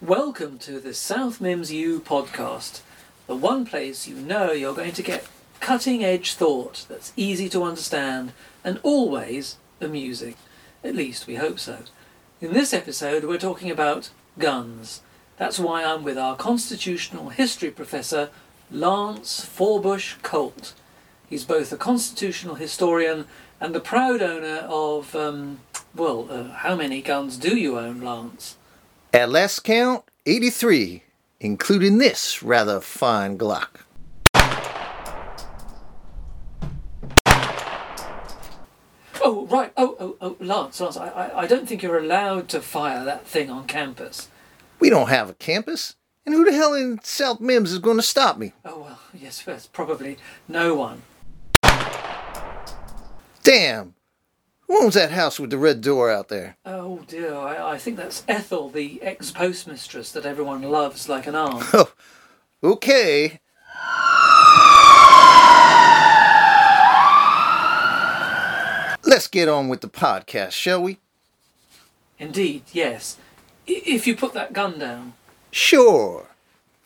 Welcome to the South Mims U podcast, the one place you know you're going to get cutting edge thought that's easy to understand and always amusing. At least we hope so. In this episode, we're talking about guns. That's why I'm with our constitutional history professor, Lance Forbush Colt. He's both a constitutional historian and the proud owner of, um, well, uh, how many guns do you own, Lance? At last count, 83, including this rather fine Glock. Oh, right. Oh, oh, oh, Lance, Lance, I, I, I don't think you're allowed to fire that thing on campus. We don't have a campus, and who the hell in South Mims is going to stop me? Oh, well, yes, yes, probably no one. Damn! Who owns that house with the red door out there? Oh, dear, I, I think that's Ethel, the ex postmistress that everyone loves like an aunt. Oh, okay. Let's get on with the podcast, shall we? Indeed, yes. I- If you put that gun down. Sure.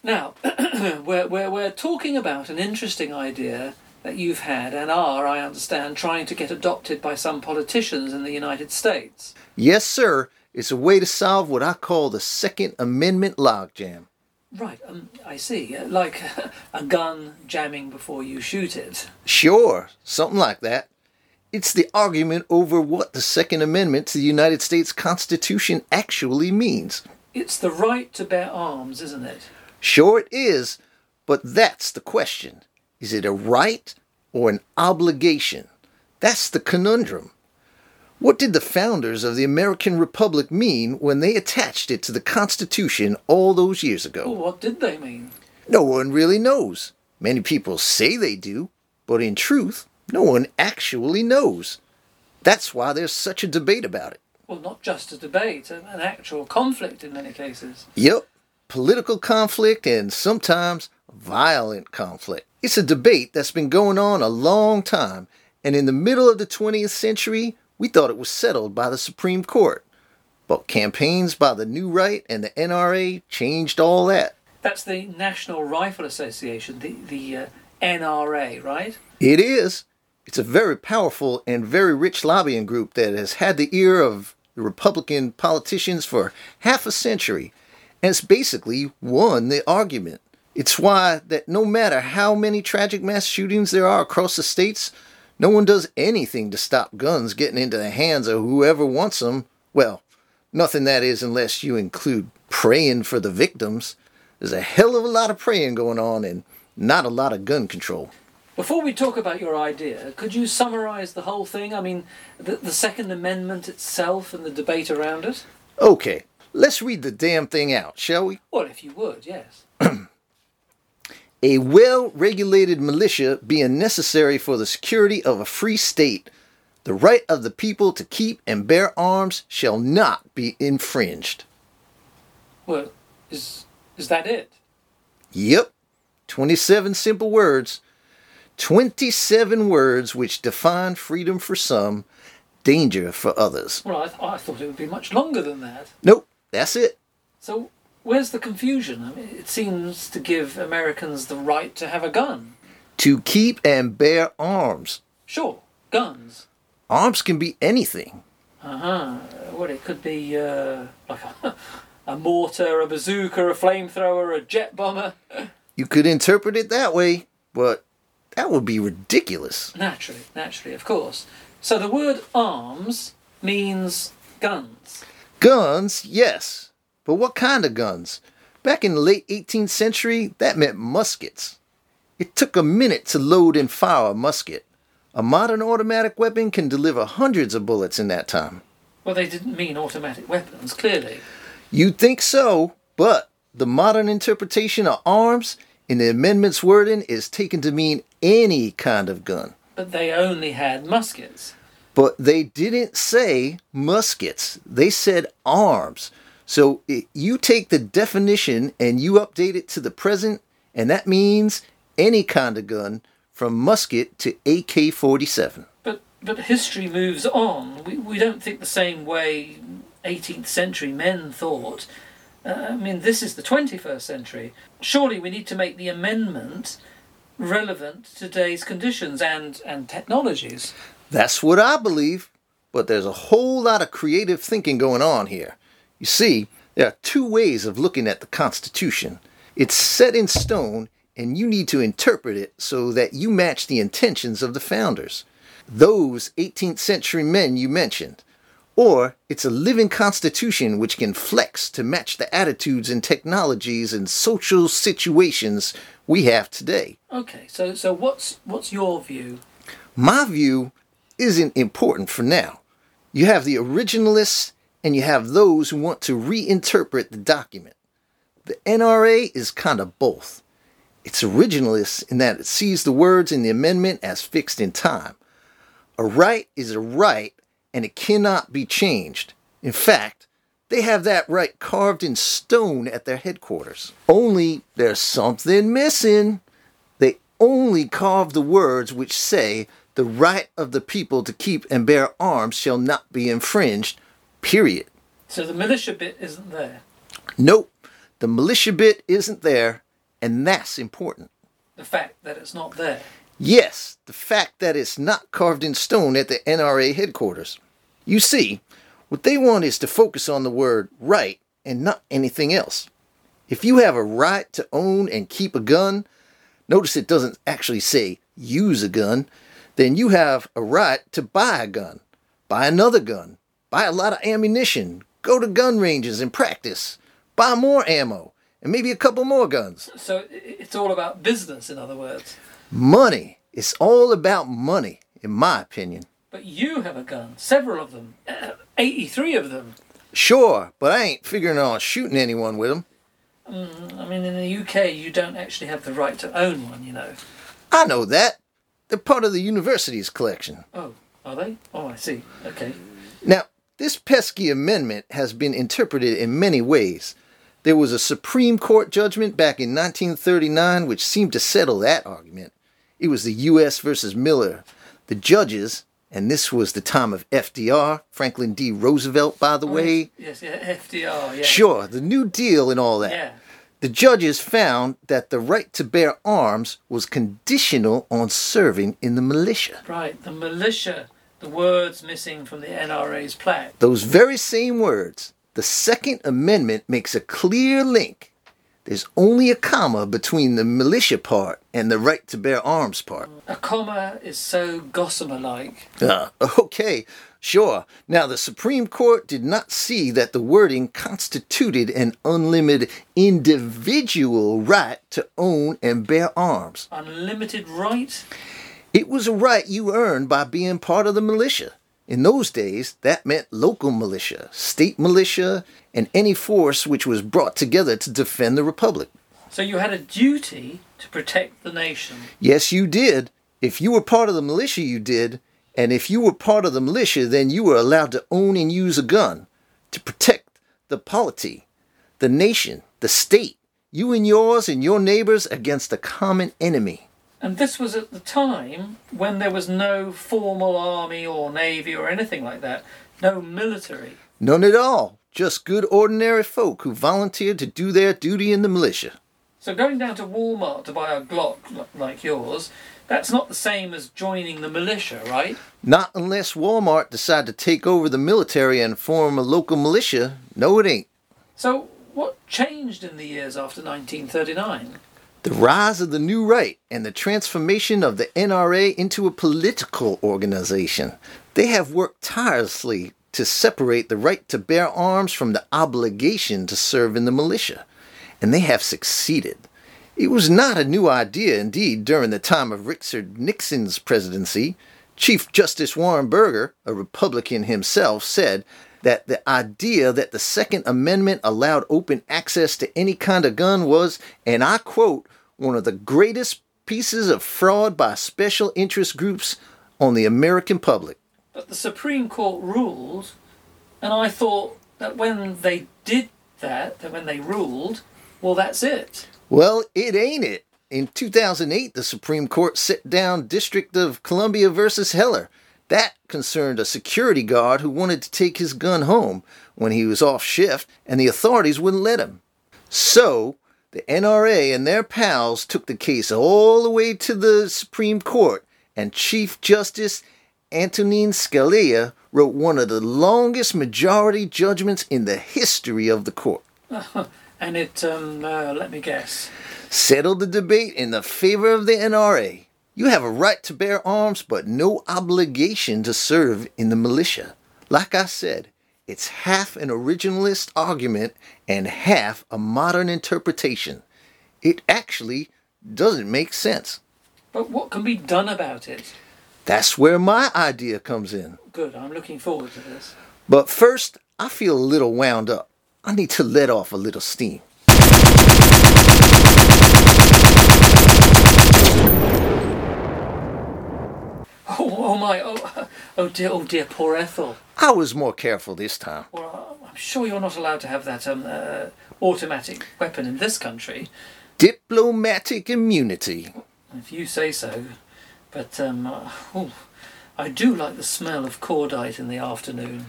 Now, we're, we're, we're talking about an interesting idea that you've had and are, I understand, trying to get adopted by some politicians in the United States. Yes, sir. It's a way to solve what I call the Second Amendment logjam. Right, um, I see. Uh, Like a gun jamming before you shoot it. Sure, something like that. It's the argument over what the Second Amendment to the United States Constitution actually means. It's the right to bear arms, isn't it? Sure, it is, but that's the question. Is it a right or an obligation? That's the conundrum. What did the founders of the American Republic mean when they attached it to the Constitution all those years Well, ago? what did they mean? No one really knows. Many people say they do, but in truth, no one actually knows. That's why there's such a debate about it. Well, not just a debate, an actual conflict in many cases. Yep, political conflict and sometimes violent conflict. It's a debate that's been going on a long time, and in the middle of the 20th century, we thought it was settled by the Supreme Court. But campaigns by the New Right and the NRA changed all that. That's the National Rifle Association, the, the uh, NRA, right? It is. It's a very powerful and very rich lobbying group that has had the ear of the Republican politicians for half a century, and it's basically won the argument. It's why that no matter how many tragic mass shootings there are across the states, no one does anything to stop guns getting into the hands of whoever wants them. Well, nothing that is unless you include praying for the victims. There's a hell of a lot of praying going on and not a lot of gun control. Before we talk about your idea, could you summarize the whole thing? I mean, the, the Second Amendment itself and the debate around it? Okay, let's read the damn thing out, shall we? Well, if you would, yes. A well regulated militia being necessary for the security of a free state, the right of the people to keep and bear arms shall not be infringed. Well, is, is that it? Yep, 27 simple words. 27 words which define freedom for some, danger for others. Well, I, th- I thought it would be much longer than that. Nope, that's it. So, where's the confusion? I mean, it seems to give Americans the right to have a gun. To keep and bear arms. Sure, guns. Arms can be anything. Uh huh. Well, it could be uh, like a, a mortar, a bazooka, a flamethrower, a jet bomber. You could interpret it that way, but that would be ridiculous. Naturally, naturally, of course. So the word arms means guns. Guns, yes. But what kind of guns? Back in the late 18th century, that meant muskets. It took a minute to load and fire a musket. A modern automatic weapon can deliver hundreds of bullets in that time. Well, they didn't mean automatic weapons, clearly. You'd think so, but the modern interpretation of arms in the amendment's wording is taken to mean any kind of gun. But they only had muskets. But they didn't say muskets. They said arms. So i you take the definition and you update it to the present, and that means any kind of gun from musket to AK 47. But But history moves on. We, we don't think the same way 18th century men thought. Uh, I mean, this is the 21st century. Surely we need to make the amendment relevant to today's conditions and, and technologies. That's what I believe, but there's a whole lot of creative thinking going on here. You see, there are two ways of looking at the Constitution. It's set in stone, and you need to interpret it so that you match the intentions of the founders, those 18th century men you mentioned. Or it's a living constitution which can flex to match the attitudes and technologies and social situations we have today. Okay, so so what's what's your view? My view isn't important for now. You have the originalists and you have those who want to reinterpret the document. The NRA is kind of both. It's originalist in that it sees the words in the amendment as fixed in time. A right is a right and it cannot be changed. In fact, they have that right carved in stone at their headquarters. Only there's something missing. They only carve the words which say, the right of the people to keep and bear arms shall not be infringed, period. So the militia bit isn't there. Nope, the militia bit isn't there, and that's important. The fact that it's not there. Yes, the fact that it's not carved in stone at the NRA headquarters. You see, what they want is to focus on the word right and not anything else. If you have a right to own and keep a gun, notice it doesn't actually say use a gun, then you have a right to buy a gun, buy another gun, buy a lot of ammunition, go to gun ranges and practice, buy more ammo, and maybe a couple more guns. So it's all about business, in other words. Money. It's all about money, in my opinion. But you have a gun, several of them, uh, 83 of them. Sure, but I ain't figuring on shooting anyone with them. I mean, in the UK, you don't actually have the right to own one, you know. I know that. They're part of the university's collection. Oh, are they? Oh, I see. Okay. Now, this pesky amendment has been interpreted in many ways. There was a Supreme Court judgment back in 1939 which seemed to settle that argument. It was the U.S. versus Miller. The judges, and this was the time of FDR, Franklin D. Roosevelt, by the oh, way. Yes, yeah, FDR, yeah. Sure, the New Deal and all that. Yeah. The judges found that the right to bear arms was conditional on serving in the militia. Right, the militia, the words missing from the NRA's plaque. Those very same words. The Second Amendment makes a clear link. There's only a comma between the militia part and the right to bear arms part. A comma is so gossamer like. Uh, okay, sure. Now, the Supreme Court did not see that the wording constituted an unlimited individual right to own and bear arms. Unlimited right? It was a right you earned by being part of the militia. In those days, that meant local militia, state militia, and any force which was brought together to defend the republic. So you had a duty to protect the nation. Yes, you did. If you were part of the militia, you did. And if you were part of the militia, then you were allowed to own and use a gun to protect the polity, the nation, the state, you and yours and your neighbors against a common enemy. And this was at the time when there was no formal army or navy or anything like that. No military. None at all. Just good ordinary folk who volunteered to do their duty in the militia. So going down to Walmart to buy a Glock like yours, that's not the same as joining the militia, right? Not unless Walmart decide to take over the military and form a local militia. No, it ain't. So what changed in the years after 1939? The rise of the new right and the transformation of the NRA into a political organization. They have worked tirelessly to separate the right to bear arms from the obligation to serve in the militia, and they have succeeded. It was not a new idea, indeed, during the time of Richard Nixon's presidency. Chief Justice Warren Burger, a Republican himself, said that the idea that the Second Amendment allowed open access to any kind of gun was, and I quote, one of the greatest pieces of fraud by special interest groups on the American public. But the Supreme Court ruled, and I thought that when they did that, that when they ruled, well, that's it. Well, it ain't it. In 2008, the Supreme Court set down District of Columbia versus Heller. That concerned a security guard who wanted to take his gun home when he was off shift, and the authorities wouldn't let him. So, the NRA and their pals took the case all the way to the Supreme Court, and Chief Justice Antonin Scalia wrote one of the longest majority judgments in the history of the court. and it, um, uh, let me guess. Settled the debate in the favor of the NRA. You have a right to bear arms, but no obligation to serve in the militia. Like I said, it's half an originalist argument and half a modern interpretation. It actually doesn't make sense. But what can be done about it? That's where my idea comes in. Good, I'm looking forward to this. But first, I feel a little wound up. I need to let off a little steam. Oh, my, oh, oh dear, oh dear, poor Ethel. I was more careful this time. Well, I'm sure you're not allowed to have that um, uh, automatic weapon in this country. Diplomatic immunity. If you say so. But, um, uh, oh, I do like the smell of cordite in the afternoon.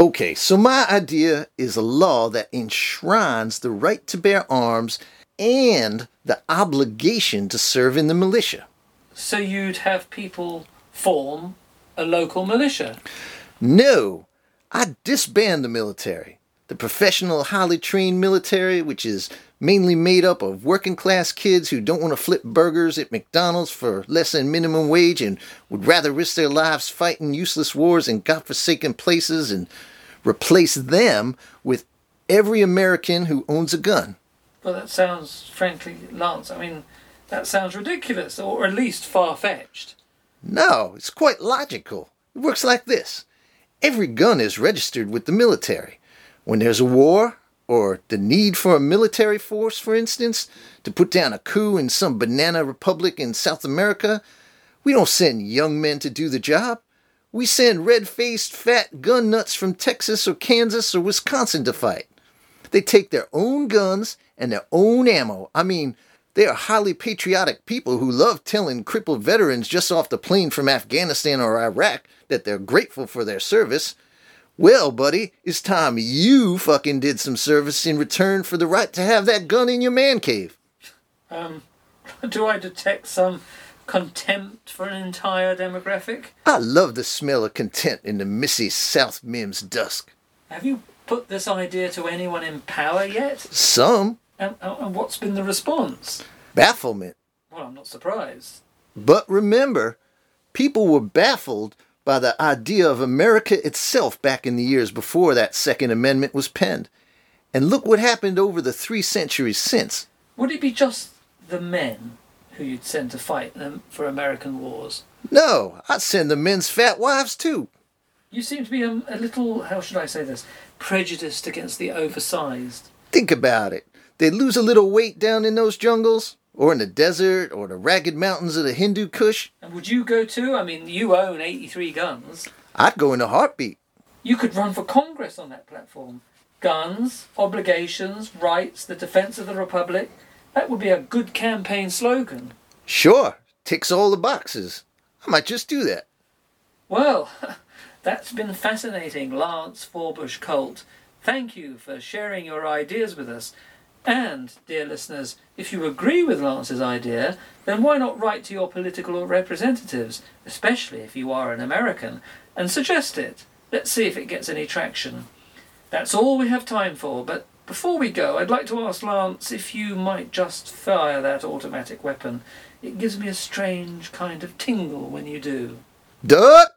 Okay, so my idea is a law that enshrines the right to bear arms and the obligation to serve in the militia. So you'd have people form a local militia? No, I disband the military. The professional, highly trained military, which is mainly made up of working class kids who don't want to flip burgers at McDonald's for less than minimum wage and would rather risk their lives fighting useless wars in godforsaken places and replace them with every American who owns a gun. Well, that sounds, frankly, Lance, I mean, that sounds ridiculous, or at least far fetched. No, it's quite logical. It works like this every gun is registered with the military. When there's a war, or the need for a military force, for instance, to put down a coup in some banana republic in South America, we don't send young men to do the job. We send red faced fat gun nuts from Texas or Kansas or Wisconsin to fight. They take their own guns and their own ammo. I mean, they are highly patriotic people who love telling crippled veterans just off the plane from Afghanistan or Iraq that they're grateful for their service. Well, buddy, it's time you fucking did some service in return for the right to have that gun in your man cave. Um, do I detect some contempt for an entire demographic? I love the smell of content in the missy South Mims dusk. Have you put this idea to anyone in power yet? Some. And, and what's been the response? Bafflement. Well, I'm not surprised. But remember, people were baffled by the idea of America itself back in the years before that Second Amendment was penned. And look what happened over the three centuries since. Would it be just the men who you'd send to fight them for American wars? No, I'd send the men's fat wives too. You seem to be a, a little, how should I say this, prejudiced against the oversized. Think about it. They'd lose a little weight down in those jungles, or in the desert, or the ragged mountains of the Hindu Kush. And would you go too? I mean, you own 83 guns. I'd go in a heartbeat. You could run for Congress on that platform. Guns, obligations, rights, the defense of the Republic. That would be a good campaign slogan. Sure, ticks all the boxes. I might just do that. Well, that's been fascinating, Lance Forbush Colt. Thank you for sharing your ideas with us. And, dear listeners, if you agree with Lance's idea, then why not write to your political representatives, especially if you are an American, and suggest it? Let's see if it gets any traction. That's all we have time for, but before we go, I'd like to ask Lance if you might just fire that automatic weapon. It gives me a strange kind of tingle when you do. Duck!